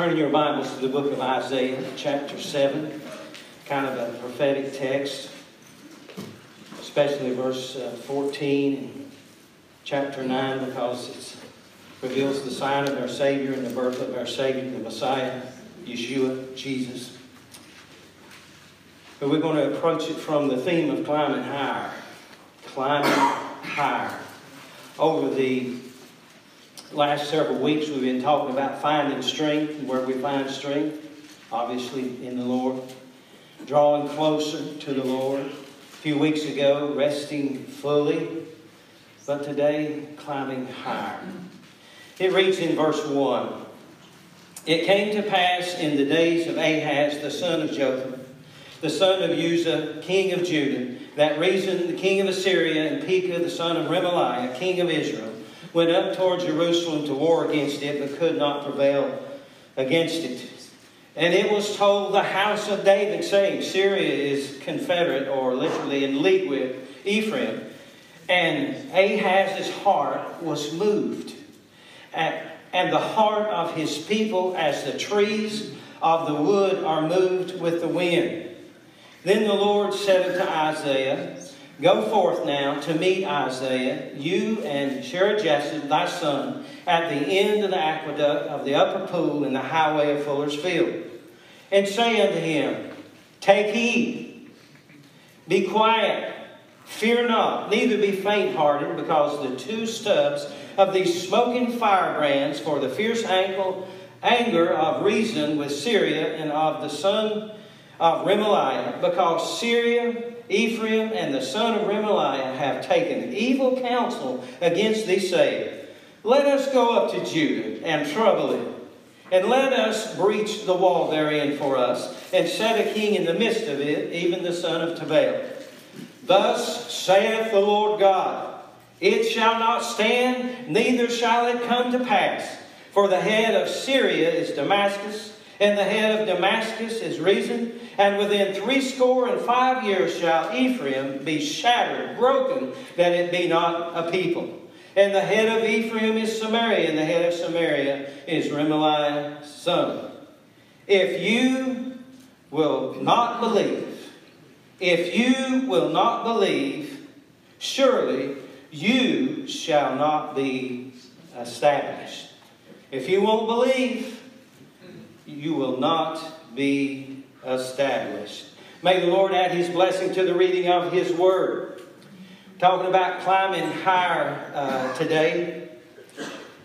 Turning your Bibles to the book of Isaiah, chapter 7, kind of a prophetic text, especially verse uh, 14 and chapter 9, because it reveals the sign of our Savior and the birth of our Savior, the Messiah, Yeshua, Jesus. But we're going to approach it from the theme of climbing higher. Climbing higher. Over the last several weeks, we've been talking about finding strength and where we find strength, obviously in the Lord. Drawing closer to the Lord. A few weeks ago, resting fully. But today, climbing higher. It reads in verse 1 It came to pass in the days of Ahaz, the son of Jotham, the son of Uzziah, king of Judah, that Rezin, the king of Assyria, and Pekah, the son of Remaliah, king of Israel, went up toward Jerusalem to war against it, but could not prevail against it. And it was told the house of David, saying, Syria is confederate, or literally in league with Ephraim. And Ahaz's heart was moved. And the heart of his people, as the trees of the wood are moved with the wind. Then the Lord said unto Isaiah, Go forth now to meet Isaiah, you and Shear-jashub thy son, at the end of the aqueduct of the upper pool in the highway of Fuller's Field. And say unto him, Take heed, be quiet, fear not, neither be faint-hearted, because the two stubs of these smoking firebrands for the fierce ankle, anger of Rezin with Syria and of the son of Remaliah, because Syria Ephraim and the son of Remaliah have taken evil counsel against thee, saying, Let us go up to Judah and trouble it, and let us breach the wall therein for us, and set a king in the midst of it, even the son of Tabeel. Thus saith the Lord God, It shall not stand, neither shall it come to pass. For the head of Syria is Damascus, and the head of Damascus is Rezin, and within threescore and five years shall Ephraim be shattered, broken, that it be not a people. And the head of Ephraim is Samaria, and the head of Samaria is Remaliah's son. If you will not believe, if you will not believe, surely you shall not be established. If you won't believe, you will not be established. May the Lord add His blessing to the reading of His Word. Talking about climbing higher uh, today.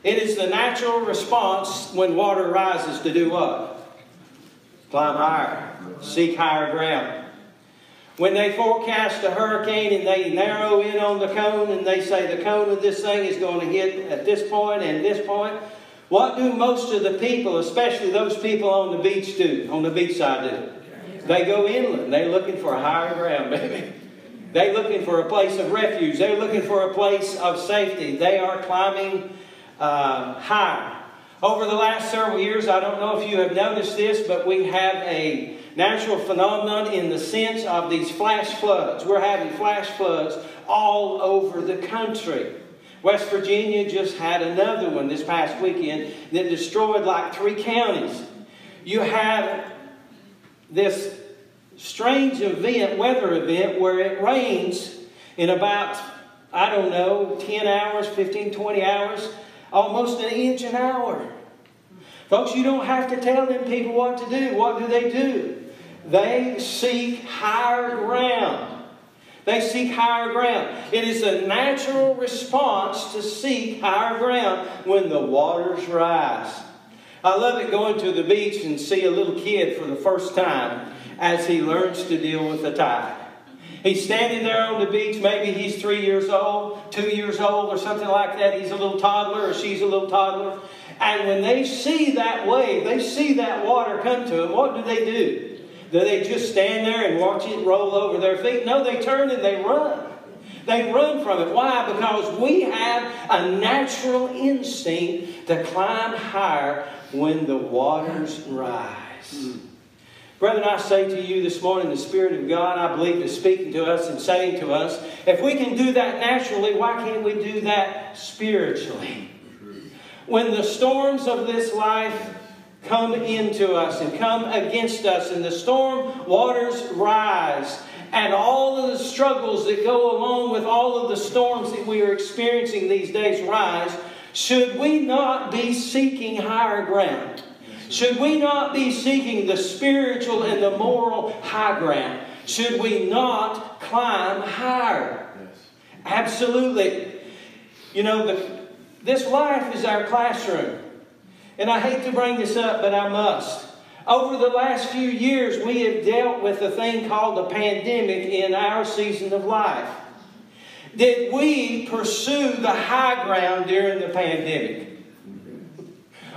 It is the natural response when water rises to do what? Climb higher, seek higher ground. When they forecast a hurricane and they narrow in on the cone and they say the cone of this thing is going to hit at this point and this point, what do most of the people, especially those people on the beach, do? On the beach side do? They go inland. They're looking for higher ground, baby. They're looking for a place of refuge. They're looking for a place of safety. They are climbing uh, higher. Over the last several years, I don't know if you have noticed this, but we have a natural phenomenon in the sense of these flash floods. We're having flash floods all over the country. West Virginia just had another one this past weekend that destroyed like three counties. You have this strange event, weather event, where it rains in about, I don't know, 10 hours, 15, 20 hours, almost an inch an hour. Folks, you don't have to tell them people what to do. What do they do? They seek higher ground. They seek higher ground. It is a natural response to seek higher ground when the waters rise. I love it going to the beach and see a little kid for the first time as he learns to deal with the tide. He's standing there on the beach. Maybe he's three years old, two years old, or something like that. He's a little toddler, or she's a little toddler. And when they see that wave, they see that water come to them, what do they do? Do they just stand there and watch it roll over their feet? No, they turn and they run. They run from it. Why? Because we have a natural instinct to climb higher when the waters rise. Mm. Brethren, I say to you this morning, the Spirit of God, I believe, is speaking to us and saying to us, if we can do that naturally, why can't we do that spiritually? When the storms of this life come into us and come against us, and the storm waters rise, and all of the struggles that go along with all of the storms that we are experiencing these days rise, should we not be seeking higher ground? Should we not be seeking the spiritual and the moral high ground? Should we not climb higher? Yes. Absolutely. You know, the, this life is our classroom. And I hate to bring this up, but I must. Over the last few years, we have dealt with a thing called a pandemic in our season of life. Did we pursue the high ground during the pandemic?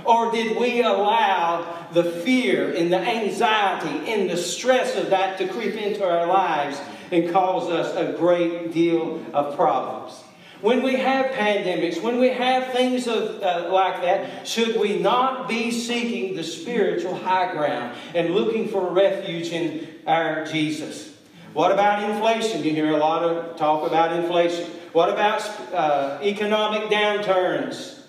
Or did we allow the fear and the anxiety and the stress of that to creep into our lives and cause us a great deal of problems? When we have pandemics, when we have things of, uh, like that, should we not be seeking the spiritual high ground and looking for refuge in our Jesus? What about inflation? You hear a lot of talk about inflation. What about uh, economic downturns?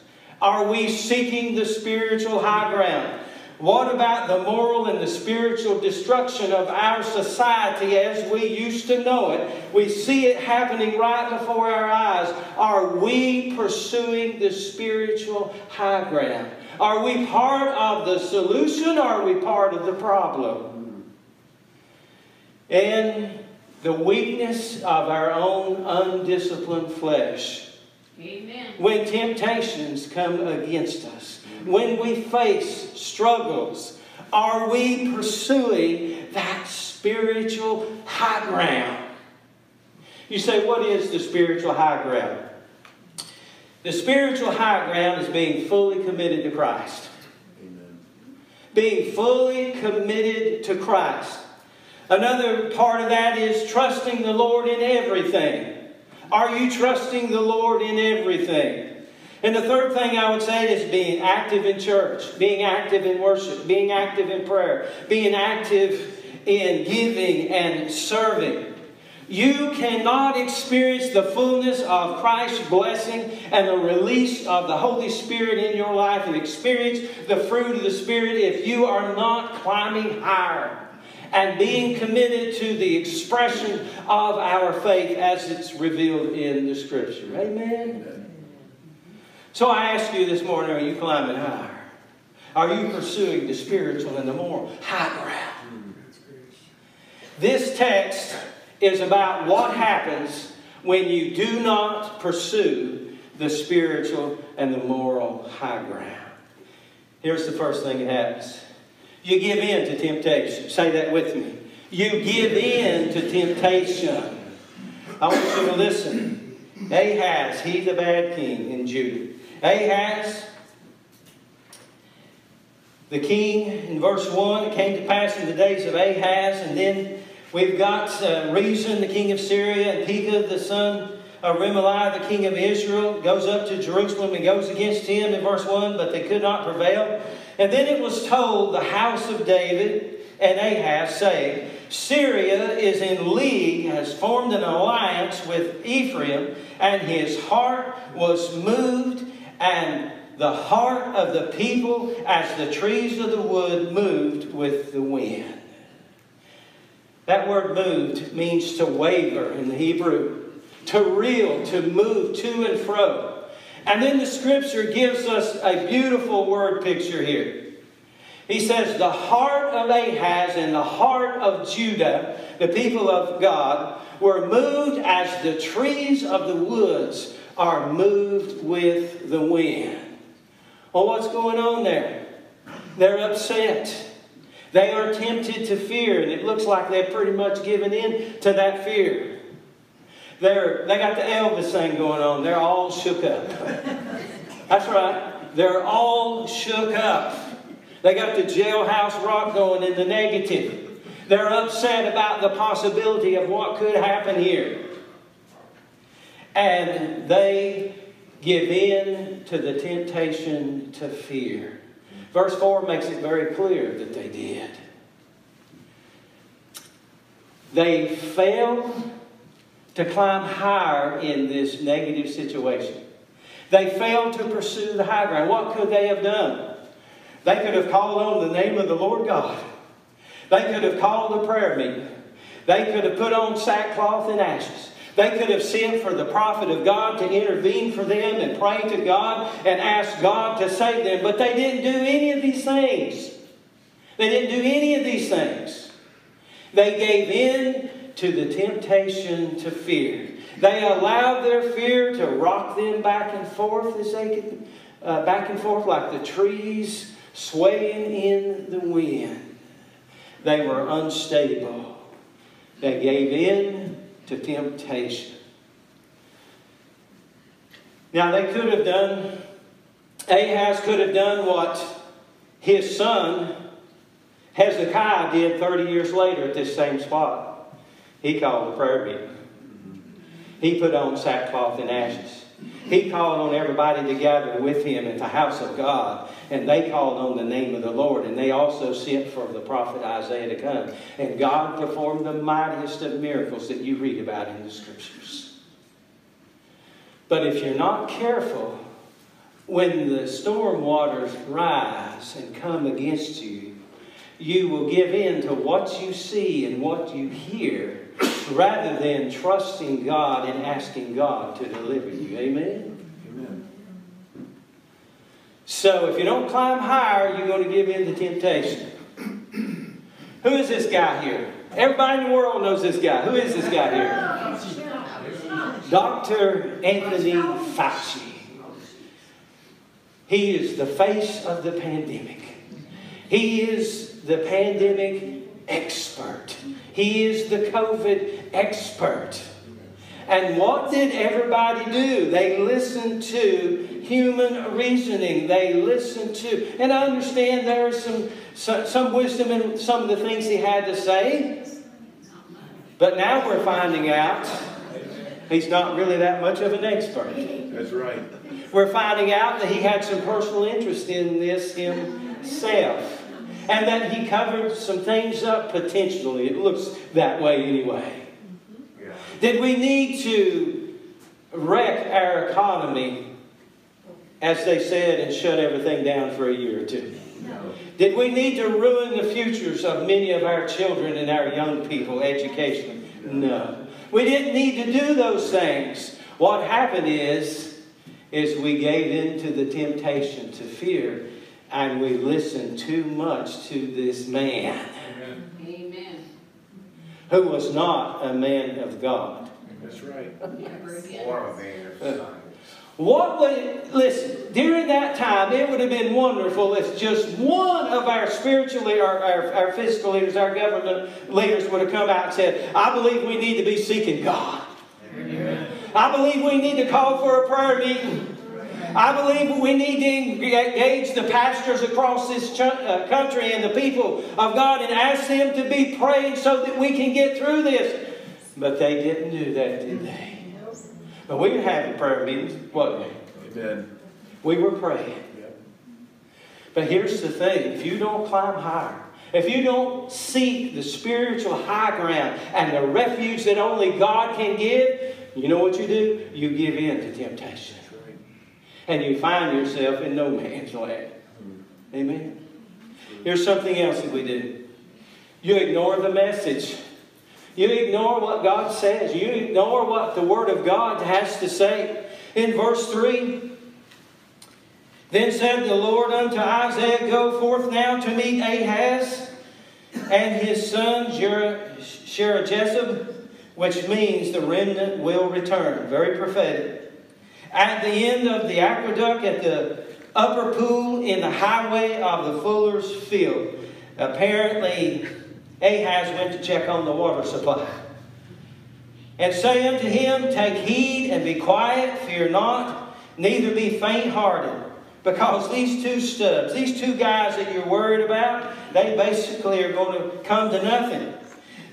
Are we seeking the spiritual high ground? What about the moral and the spiritual destruction of our society as we used to know it? We see it happening right before our eyes. Are we pursuing the spiritual high ground? Are we part of the solution or are we part of the problem? And the weakness of our own undisciplined flesh. Amen. When temptations come against us when we face struggles? Are we pursuing that spiritual high ground? You say, what is the spiritual high ground? The spiritual high ground is being fully committed to Christ. Amen. Being fully committed to Christ. Another part of that is trusting the Lord in everything. Are you trusting the Lord in everything? And the third thing I would say is being active in church, being active in worship, being active in prayer, being active in giving and serving. You cannot experience the fullness of Christ's blessing and the release of the Holy Spirit in your life and experience the fruit of the Spirit if you are not climbing higher and being committed to the expression of our faith as it's revealed in the Scripture. Amen. So I ask you this morning, are you climbing higher? Are you pursuing the spiritual and the moral high ground? This text is about what happens when you do not pursue the spiritual and the moral high ground. Here's the first thing that happens. You give in to temptation. Say that with me. You give in to temptation. I want you to listen. Ahaz, he's the bad king in Judah. Ahaz, the king, in verse 1, it came to pass in the days of Ahaz, and then we've got uh, Rezin, the king of Syria, and Pekah, the son of Remaliah, the king of Israel, goes up to Jerusalem and goes against him in verse 1, but they could not prevail. And then it was told the house of David and Ahaz, saying, Syria is in league, has formed an alliance with Ephraim, and his heart was moved and the heart of the people as the trees of the wood moved with the wind. That word moved means to waver in the Hebrew, to reel, to move to and fro. And then the scripture gives us a beautiful word picture here. He says, The heart of Ahaz and the heart of Judah, the people of God, were moved as the trees of the woods are moved with the wind. Well, what's going on there? They're upset. They are tempted to fear, and it looks like they've pretty much given in to that fear. They're, they got the Elvis thing going on. They're all shook up. That's right. They're all shook up. They got the jailhouse rock going in the negative. They're upset about the possibility of what could happen here and they give in to the temptation to fear. Verse 4 makes it very clear that they did. They failed to climb higher in this negative situation. They failed to pursue the high ground. What could they have done? They could have called on the name of the Lord God. They could have called a prayer meeting. They could have put on sackcloth and ashes. They could have sent for the prophet of God to intervene for them and pray to God and ask God to save them. But they didn't do any of these things. They didn't do any of these things. They gave in to the temptation to fear. They allowed their fear to rock them back and forth as they could, uh, back and forth like the trees swaying in the wind. They were unstable. They gave in to temptation. Now, they could have done, Ahaz could have done what his son Hezekiah did 30 years later at this same spot. He called a prayer meeting. He put on sackcloth and ashes. He called on everybody to gather with him at the house of God. And they called on the name of the Lord. And they also sent for the prophet Isaiah to come. And God performed the mightiest of miracles that you read about in the scriptures. But if you're not careful, when the storm waters rise and come against you, you will give in to what you see and what you hear rather than trusting God and asking God to deliver you. Amen? Amen. So if you don't climb higher, you're going to give in to temptation. Who is this guy here? Everybody in the world knows this guy. Who is this guy here? Dr. Anthony Fauci. He is the face of the pandemic. He is the pandemic expert. He is the COVID expert. And what did everybody do? They listened to human reasoning. They listened to, and I understand there is some, some, some wisdom in some of the things he had to say. But now we're finding out he's not really that much of an expert. That's right. We're finding out that he had some personal interest in this himself and that he covered some things up potentially. It looks that way anyway. Yeah. Did we need to wreck our economy, as they said, and shut everything down for a year or two? No. Did we need to ruin the futures of many of our children and our young people educationally? No. We didn't need to do those things. What happened is, is we gave in to the temptation to fear and we listen too much to this man. Amen. Who was not a man of God. That's right. Or a man of science. What would, listen, during that time, it would have been wonderful if just one of our spiritual, our, our, our physical leaders, our government leaders would have come out and said, I believe we need to be seeking God. Amen. I believe we need to call for a prayer meeting. I believe we need to engage the pastors across this uh, country and the people of God and ask them to be praying so that we can get through this. But they didn't do that, did they? But we were having prayer meetings, wasn't we? Amen. We were praying. But here's the thing if you don't climb higher, if you don't seek the spiritual high ground and the refuge that only God can give, you know what you do? You give in to temptation and you find yourself in no man's land. Amen. Here's something else that we do. You ignore the message. You ignore what God says. You ignore what the Word of God has to say. In verse 3, then said the Lord unto Isaiah, Go forth now to meet Ahaz and his son Shear-jashub, which means the remnant will return. Very prophetic at the end of the aqueduct at the upper pool in the highway of the fuller's field. Apparently, Ahaz went to check on the water supply. And say unto him, Take heed and be quiet, fear not, neither be faint hearted. Because these two stubs, these two guys that you're worried about, they basically are going to come to nothing.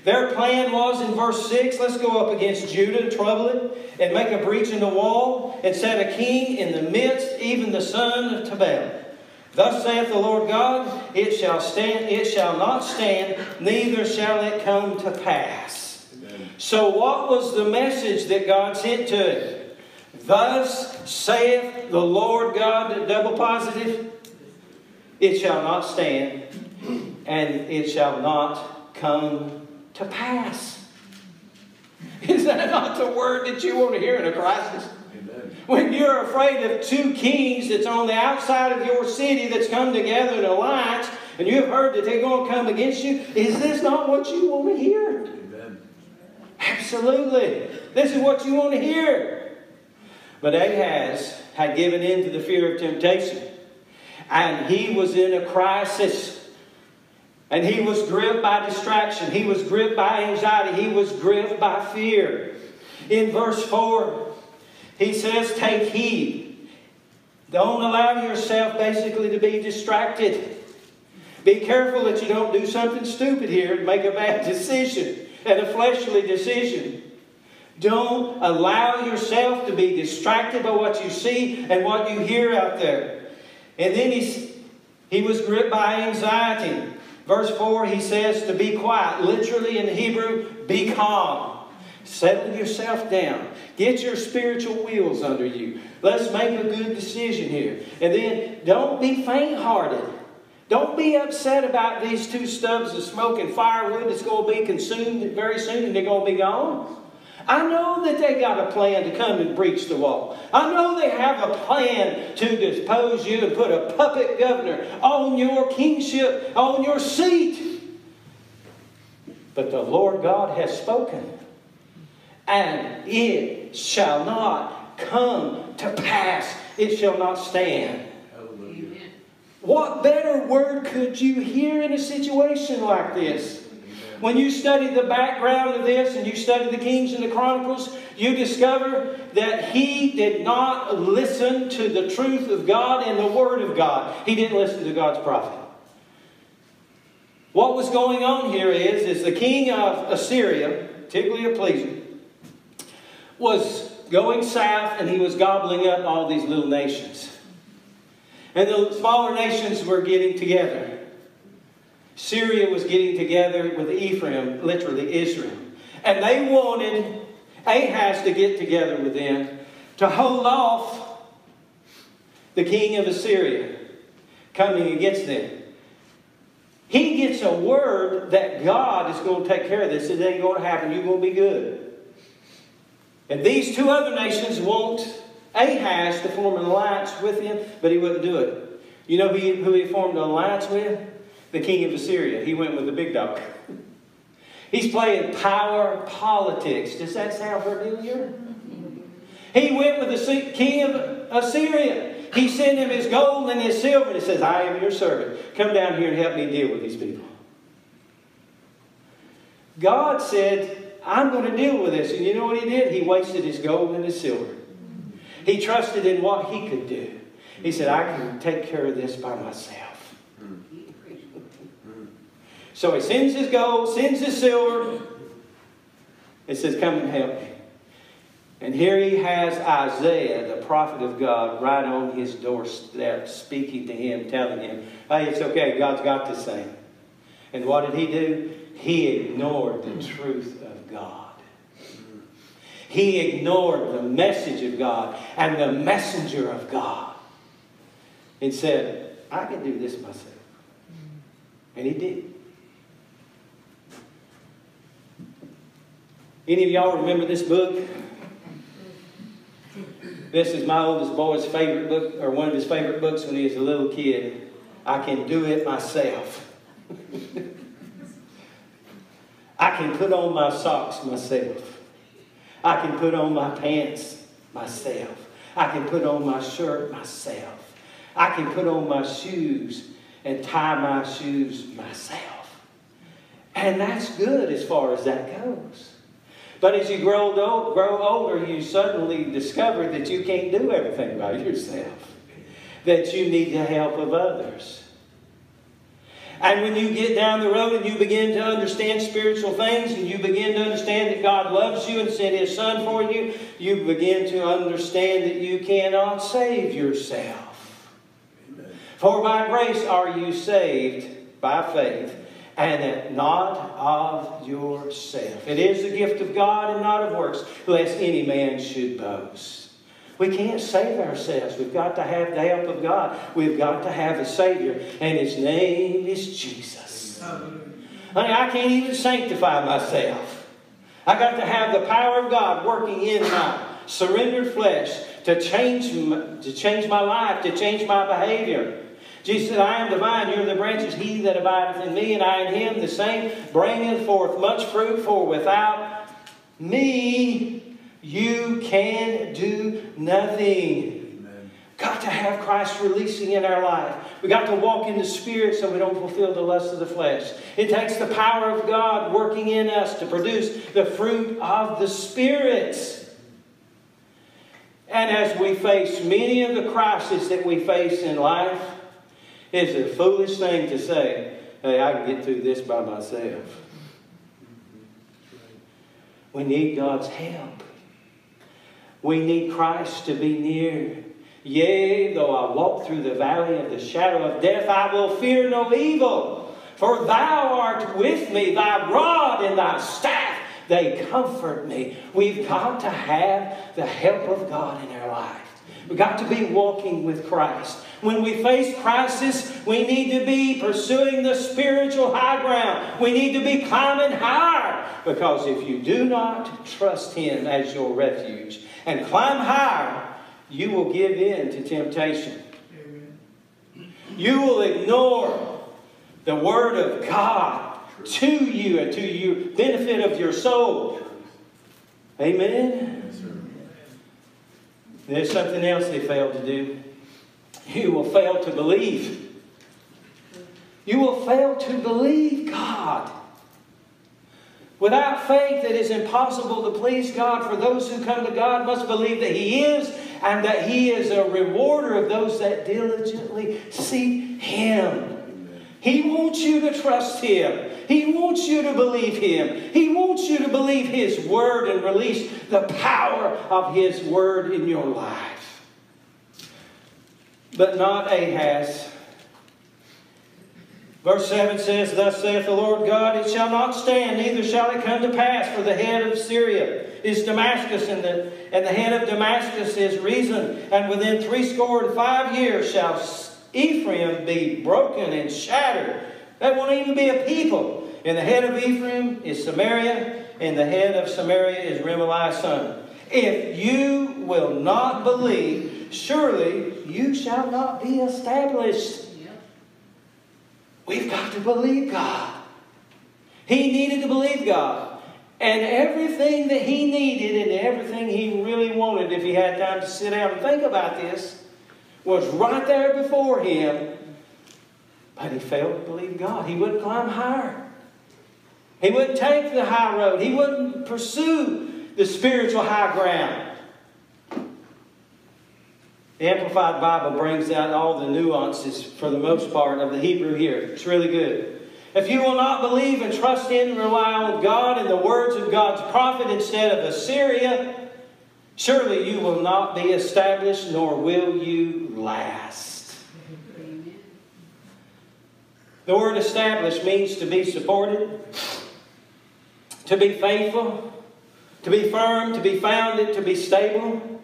Their plan was in verse 6 let's go up against Judah and trouble it, and make a breach in the wall, and set a king in the midst, even the son of Tabeel. Thus saith the Lord God, it shall stand, it shall not stand, neither shall it come to pass. Amen. So what was the message that God sent to it? Thus saith the Lord God, double positive. it shall not stand, and it shall not come to pass. Is that not the word that you want to hear in a crisis? Amen. When you're afraid of two kings that's on the outside of your city that's come together in alliance, and you have heard that they're going to come against you, is this not what you want to hear? Amen. Absolutely. This is what you want to hear. But Ahaz had given in to the fear of temptation. And he was in a crisis. And he was gripped by distraction. He was gripped by anxiety. He was gripped by fear. In verse 4, he says, Take heed. Don't allow yourself basically to be distracted. Be careful that you don't do something stupid here and make a bad decision and a fleshly decision. Don't allow yourself to be distracted by what you see and what you hear out there. And then he's, he was gripped by anxiety. Verse 4, he says to be quiet. Literally in Hebrew, be calm. Settle yourself down. Get your spiritual wheels under you. Let's make a good decision here. And then don't be faint hearted. Don't be upset about these two stubs of smoke and firewood that's going to be consumed very soon and they're going to be gone. I know that they got a plan to come and breach the wall. I know they have a plan to dispose you and put a puppet governor on your kingship, on your seat. But the Lord God has spoken, and it shall not come to pass. It shall not stand. What better word could you hear in a situation like this? When you study the background of this and you study the Kings and the Chronicles, you discover that he did not listen to the truth of God and the Word of God. He didn't listen to God's prophet. What was going on here is, is the king of Assyria, Tiglath-Pileser, was going south and he was gobbling up all these little nations. And the smaller nations were getting together. Syria was getting together with Ephraim, literally Israel. And they wanted Ahaz to get together with them to hold off the king of Assyria coming against them. He gets a word that God is going to take care of this. It ain't going to happen. You're going to be good. And these two other nations want Ahaz to form an alliance with him, but he wouldn't do it. You know who he formed an alliance with? The king of Assyria. He went with the big dog. He's playing power politics. Does that sound familiar? He went with the king of Assyria. He sent him his gold and his silver. And he says, I am your servant. Come down here and help me deal with these people. God said, I'm going to deal with this. And you know what he did? He wasted his gold and his silver. He trusted in what he could do. He said, I can take care of this by myself. So he sends his gold, sends his silver, and says, Come and help me. And here he has Isaiah, the prophet of God, right on his doorstep, speaking to him, telling him, Hey, it's okay, God's got this thing. And what did he do? He ignored the truth of God. He ignored the message of God and the messenger of God and said, I can do this myself. And he did. Any of y'all remember this book? This is my oldest boy's favorite book, or one of his favorite books when he was a little kid. I can do it myself. I can put on my socks myself. I can put on my pants myself. I can put on my shirt myself. I can put on my shoes and tie my shoes myself. And that's good as far as that goes. But as you grow, old, grow older, you suddenly discover that you can't do everything by yourself, that you need the help of others. And when you get down the road and you begin to understand spiritual things and you begin to understand that God loves you and sent His Son for you, you begin to understand that you cannot save yourself. Amen. For by grace are you saved by faith and not of yourself. It is the gift of God and not of works, lest any man should boast. We can't save ourselves. We've got to have the help of God. We've got to have a Savior, and His name is Jesus. Honey, I can't even sanctify myself. I got to have the power of God working in my surrendered flesh to change, to change my life, to change my behavior. Jesus said, I am the vine, you're the branches. He that abideth in me, and I in him, the same bringeth forth much fruit, for without me you can do nothing. Amen. Got to have Christ releasing in our life. We got to walk in the Spirit so we don't fulfill the lust of the flesh. It takes the power of God working in us to produce the fruit of the Spirit. And as we face many of the crises that we face in life, it's a foolish thing to say, hey, I can get through this by myself. We need God's help. We need Christ to be near. Yea, though I walk through the valley of the shadow of death, I will fear no evil. For thou art with me, thy rod and thy staff, they comfort me. We've got to have the help of God in our life. We've got to be walking with Christ. When we face crisis, we need to be pursuing the spiritual high ground. We need to be climbing higher. Because if you do not trust Him as your refuge and climb higher, you will give in to temptation. You will ignore the Word of God to you and to your benefit of your soul. Amen. There's something else they fail to do. You will fail to believe. You will fail to believe God. Without faith, it is impossible to please God, for those who come to God must believe that He is, and that He is a rewarder of those that diligently seek Him. He wants you to trust Him. He wants you to believe Him. He wants you to believe His Word and release the power of His Word in your life. But not Ahaz. Verse 7 says, Thus saith the Lord God, It shall not stand, neither shall it come to pass, for the head of Syria is Damascus, and the, and the head of Damascus is Rezin, and within threescore and five years shall Ephraim be broken and shattered. That won't even be a people. And the head of Ephraim is Samaria, and the head of Samaria is Remaliah's son. If you will not believe, surely you shall not be established. We've got to believe God. He needed to believe God. And everything that he needed and everything he really wanted, if he had time to sit down and think about this, was right there before him. But he failed to believe God. He wouldn't climb higher. He wouldn't take the high road. He wouldn't pursue the spiritual high ground. The Amplified Bible brings out all the nuances, for the most part, of the Hebrew here. It's really good. If you will not believe and trust in and rely on God and the words of God's prophet instead of Assyria, surely you will not be established, nor will you last. The word established means to be supported, to be faithful, to be firm, to be founded, to be stable.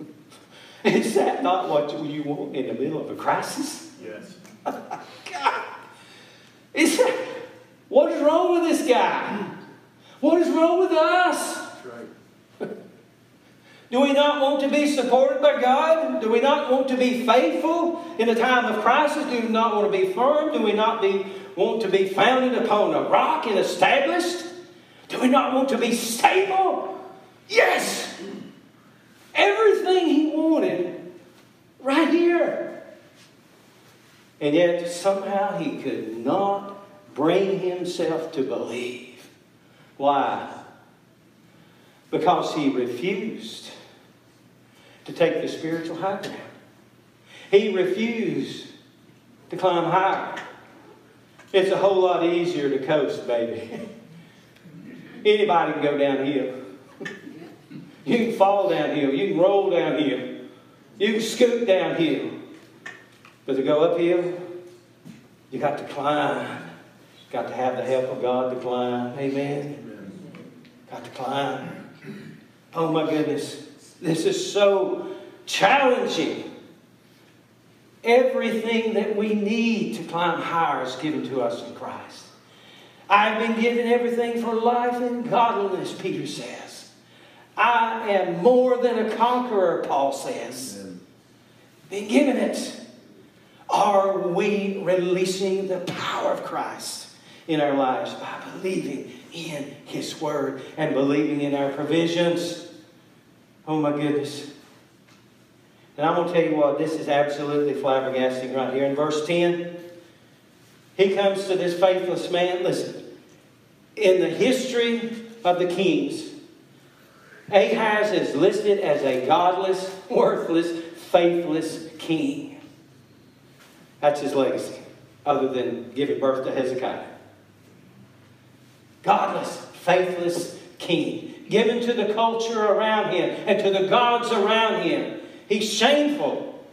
Is that not what you want in the middle of a crisis? Yes. God. Is that, what is wrong with this guy? What is wrong with us? Do we not want to be supported by God? Do we not want to be faithful in a time of crisis? Do we not want to be firm? Do we not be, want to be founded upon a rock and established? Do we not want to be stable? Yes! Everything he wanted right here. And yet somehow he could not bring himself to believe. Why? Because he refused to take the spiritual high ground. He refused to climb higher. It's a whole lot easier to coast, baby. Anybody can go downhill. You can fall downhill. You can roll downhill. You can scoot downhill. But to go uphill, you got to climb. Got to have the help of God to climb. Amen. Amen. Got to climb. Oh my goodness. This is so challenging. Everything that we need to climb higher is given to us in Christ. I've been given everything for life and godliness, Peter says. I am more than a conqueror, Paul says. Amen. Been given it. Are we releasing the power of Christ in our lives by believing in His Word and believing in our provisions? Oh my goodness. And I'm going to tell you what, this is absolutely flabbergasting right here. In verse 10, he comes to this faithless man. Listen, in the history of the kings, Ahaz is listed as a godless, worthless, faithless king. That's his legacy, other than giving birth to Hezekiah. Godless, faithless king, given to the culture around him and to the gods around him. He's shameful.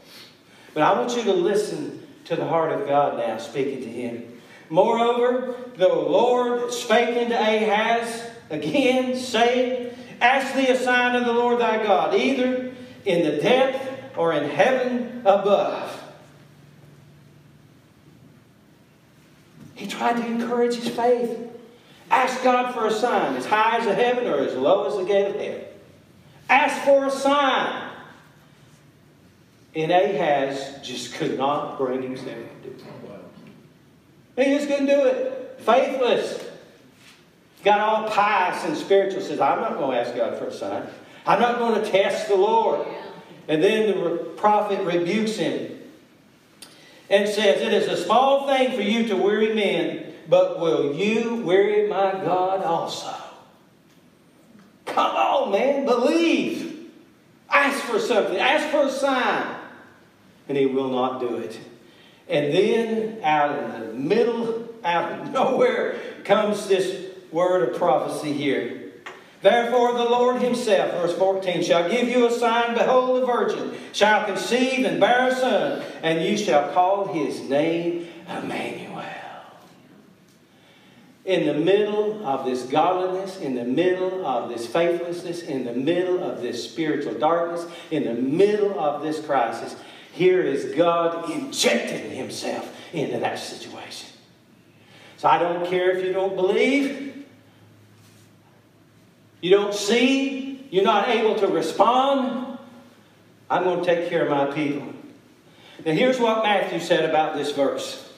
But I want you to listen to the heart of God now speaking to him. Moreover, the Lord spake unto Ahaz again, saying, Ask thee a sign of the Lord thy God, either in the depth or in heaven above. He tried to encourage his faith. Ask God for a sign, as high as the heaven or as low as the gate of heaven. Ask for a sign. And Ahaz just could not bring himself to do it. He just couldn't do it. Faithless. Got all pious and spiritual. Says, I'm not going to ask God for a sign. I'm not going to test the Lord. And then the prophet rebukes him and says, It is a small thing for you to weary men, but will you weary my God also? Come on, man. Believe. Ask for something. Ask for a sign. And he will not do it. And then out in the middle, out of nowhere, comes this word of prophecy here. Therefore, the Lord Himself, verse 14, shall give you a sign. Behold, the virgin shall conceive and bear a son, and you shall call his name Emmanuel. In the middle of this godliness, in the middle of this faithlessness, in the middle of this spiritual darkness, in the middle of this crisis, here is God injecting Himself into that situation. So I don't care if you don't believe, you don't see, you're not able to respond. I'm going to take care of my people. Now, here's what Matthew said about this verse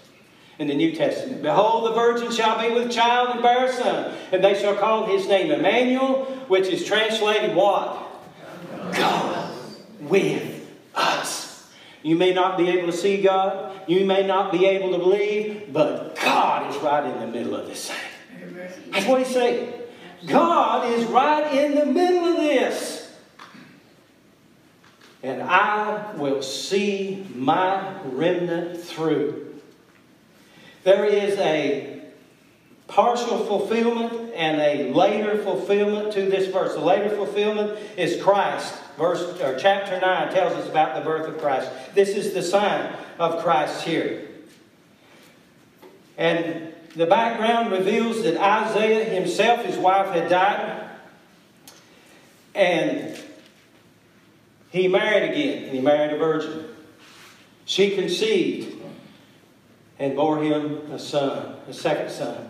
in the New Testament Behold, the virgin shall be with child and bear a son, and they shall call his name Emmanuel, which is translated what? God with us. You may not be able to see God, you may not be able to believe, but God is right in the middle of this thing. That's what he's saying. God is right in the middle of this. And I will see my remnant through. There is a partial fulfillment and a later fulfillment to this verse. The later fulfillment is Christ. Verse or chapter 9 tells us about the birth of Christ. This is the sign of Christ here. And the background reveals that Isaiah himself, his wife, had died. And he married again, and he married a virgin. She conceived and bore him a son, a second son.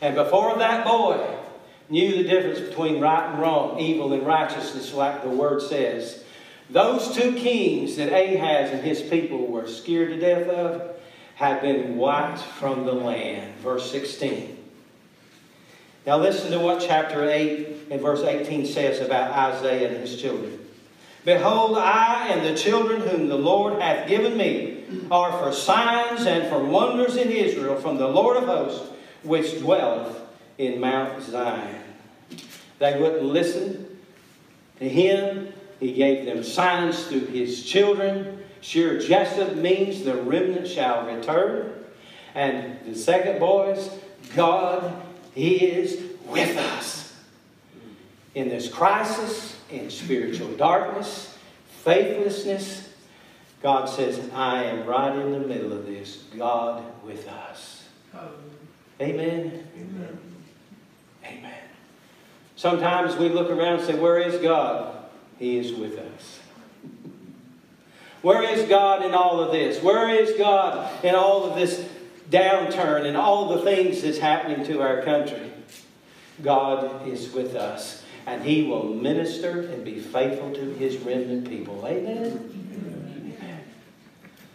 And before that boy knew the difference between right and wrong, evil and righteousness, like the word says, those two kings that Ahaz and his people were scared to death of had been wiped from the land. Verse 16. Now listen to what chapter 8 and verse 18 says about Isaiah and his children. Behold, I and the children whom the Lord hath given me are for signs and for wonders in Israel from the Lord of hosts, which dwelleth in Mount Zion. They wouldn't listen to him. He gave them signs through his children. Shear-jashub means the remnant shall return. And the second boys, God is with us. In this crisis, in spiritual darkness, faithlessness, God says, I am right in the middle of this. God with us. Amen. Amen. Amen. Sometimes we look around and say, Where is God? He is with us. Where is God in all of this? Where is God in all of this downturn and all the things that's happening to our country? God is with us, and He will minister and be faithful to His remnant people. Amen? Amen.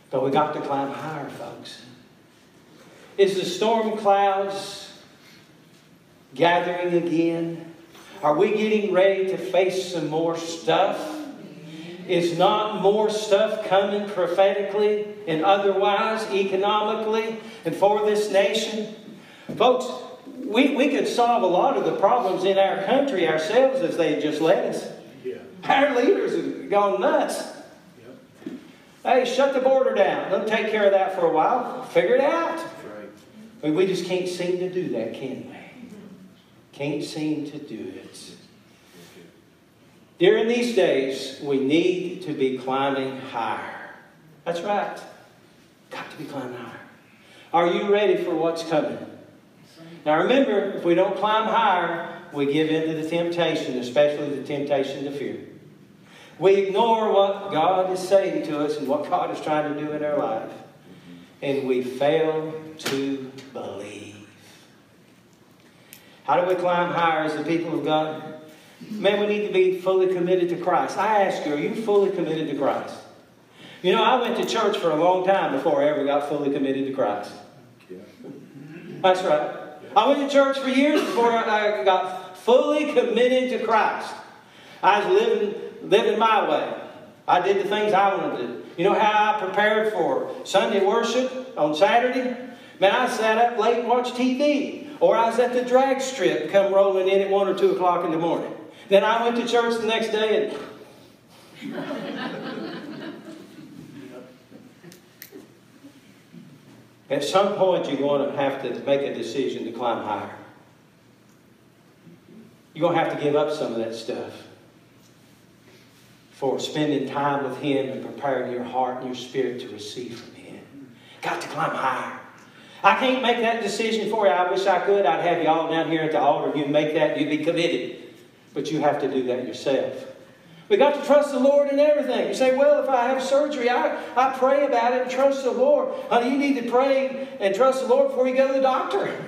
But we got to climb higher, folks. Is the storm clouds gathering again? Are we getting ready to face some more stuff? Is not more stuff coming prophetically and otherwise, economically, and for this nation? Folks, we, we could solve a lot of the problems in our country ourselves if they just let us. Yeah. Our leaders have gone nuts. Yep. Hey, shut the border down. They'll take care of that for a while. Figure it out. That's right. But we just can't seem to do that, can we? Can't seem to do it. During these days, we need to be climbing higher. That's right. Got to be climbing higher. Are you ready for what's coming? Now remember, if we don't climb higher, we give in to the temptation, especially the temptation to fear. We ignore what God is saying to us and what God is trying to do in our life. And we fail to believe. How do we climb higher as the people of God? Man, we need to be fully committed to Christ. I ask you, are you fully committed to Christ? You know, I went to church for a long time before I ever got fully committed to Christ. That's right. I went to church for years before I got fully committed to Christ. I was living, living my way. I did the things I wanted to do. You know how I prepared for Sunday worship on Saturday? Man, I sat up late and watched TV. Or I was at the drag strip come rolling in at 1 or 2 o'clock in the morning. Then I went to church the next day and At some point, you're going to have to make a decision to climb higher. You're going to have to give up some of that stuff for spending time with Him and preparing your heart and your spirit to receive from Him. Got to climb higher. I can't make that decision for you. I wish I could. I'd have you all down here at the altar. You'd make that. You'd be committed. But you have to do that yourself. We got to trust the Lord in everything. You say, well, if I have surgery, I, I pray about it and trust the Lord. Honey, you need to pray and trust the Lord before you go to the doctor.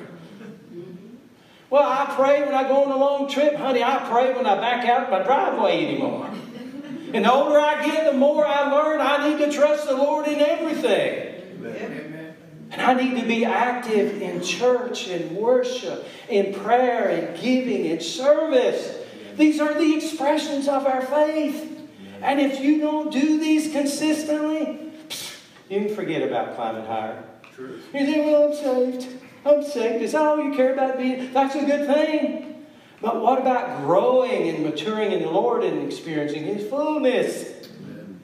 Well, I pray when I go on a long trip. Honey, I pray when I back out my driveway anymore. And the older I get, the more I learn I need to trust the Lord in everything. Amen. And I need to be active in church and worship, in prayer and giving and service. These are the expressions of our faith. And if you don't do these consistently, you can forget about climbing higher. True. You think, well, I'm saved. I'm saved. Is that all you care about being? That's a good thing. But what about growing and maturing in the Lord and experiencing His fullness? Amen.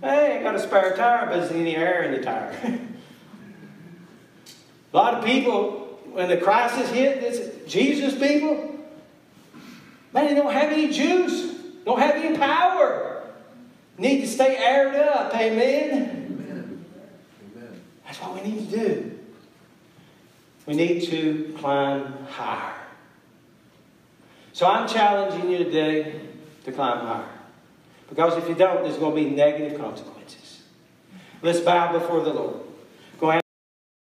Hey, I got a spare tire, but there's any air in the tire. a lot of people, when the crisis hit, this Jesus people, man, they don't have any juice, don't have any power. Need to stay aired up, amen? Amen. Amen. That's what we need to do. We need to climb higher. So I'm challenging you today to climb higher. Because if you don't, there's going to be negative consequences. Let's bow before the Lord.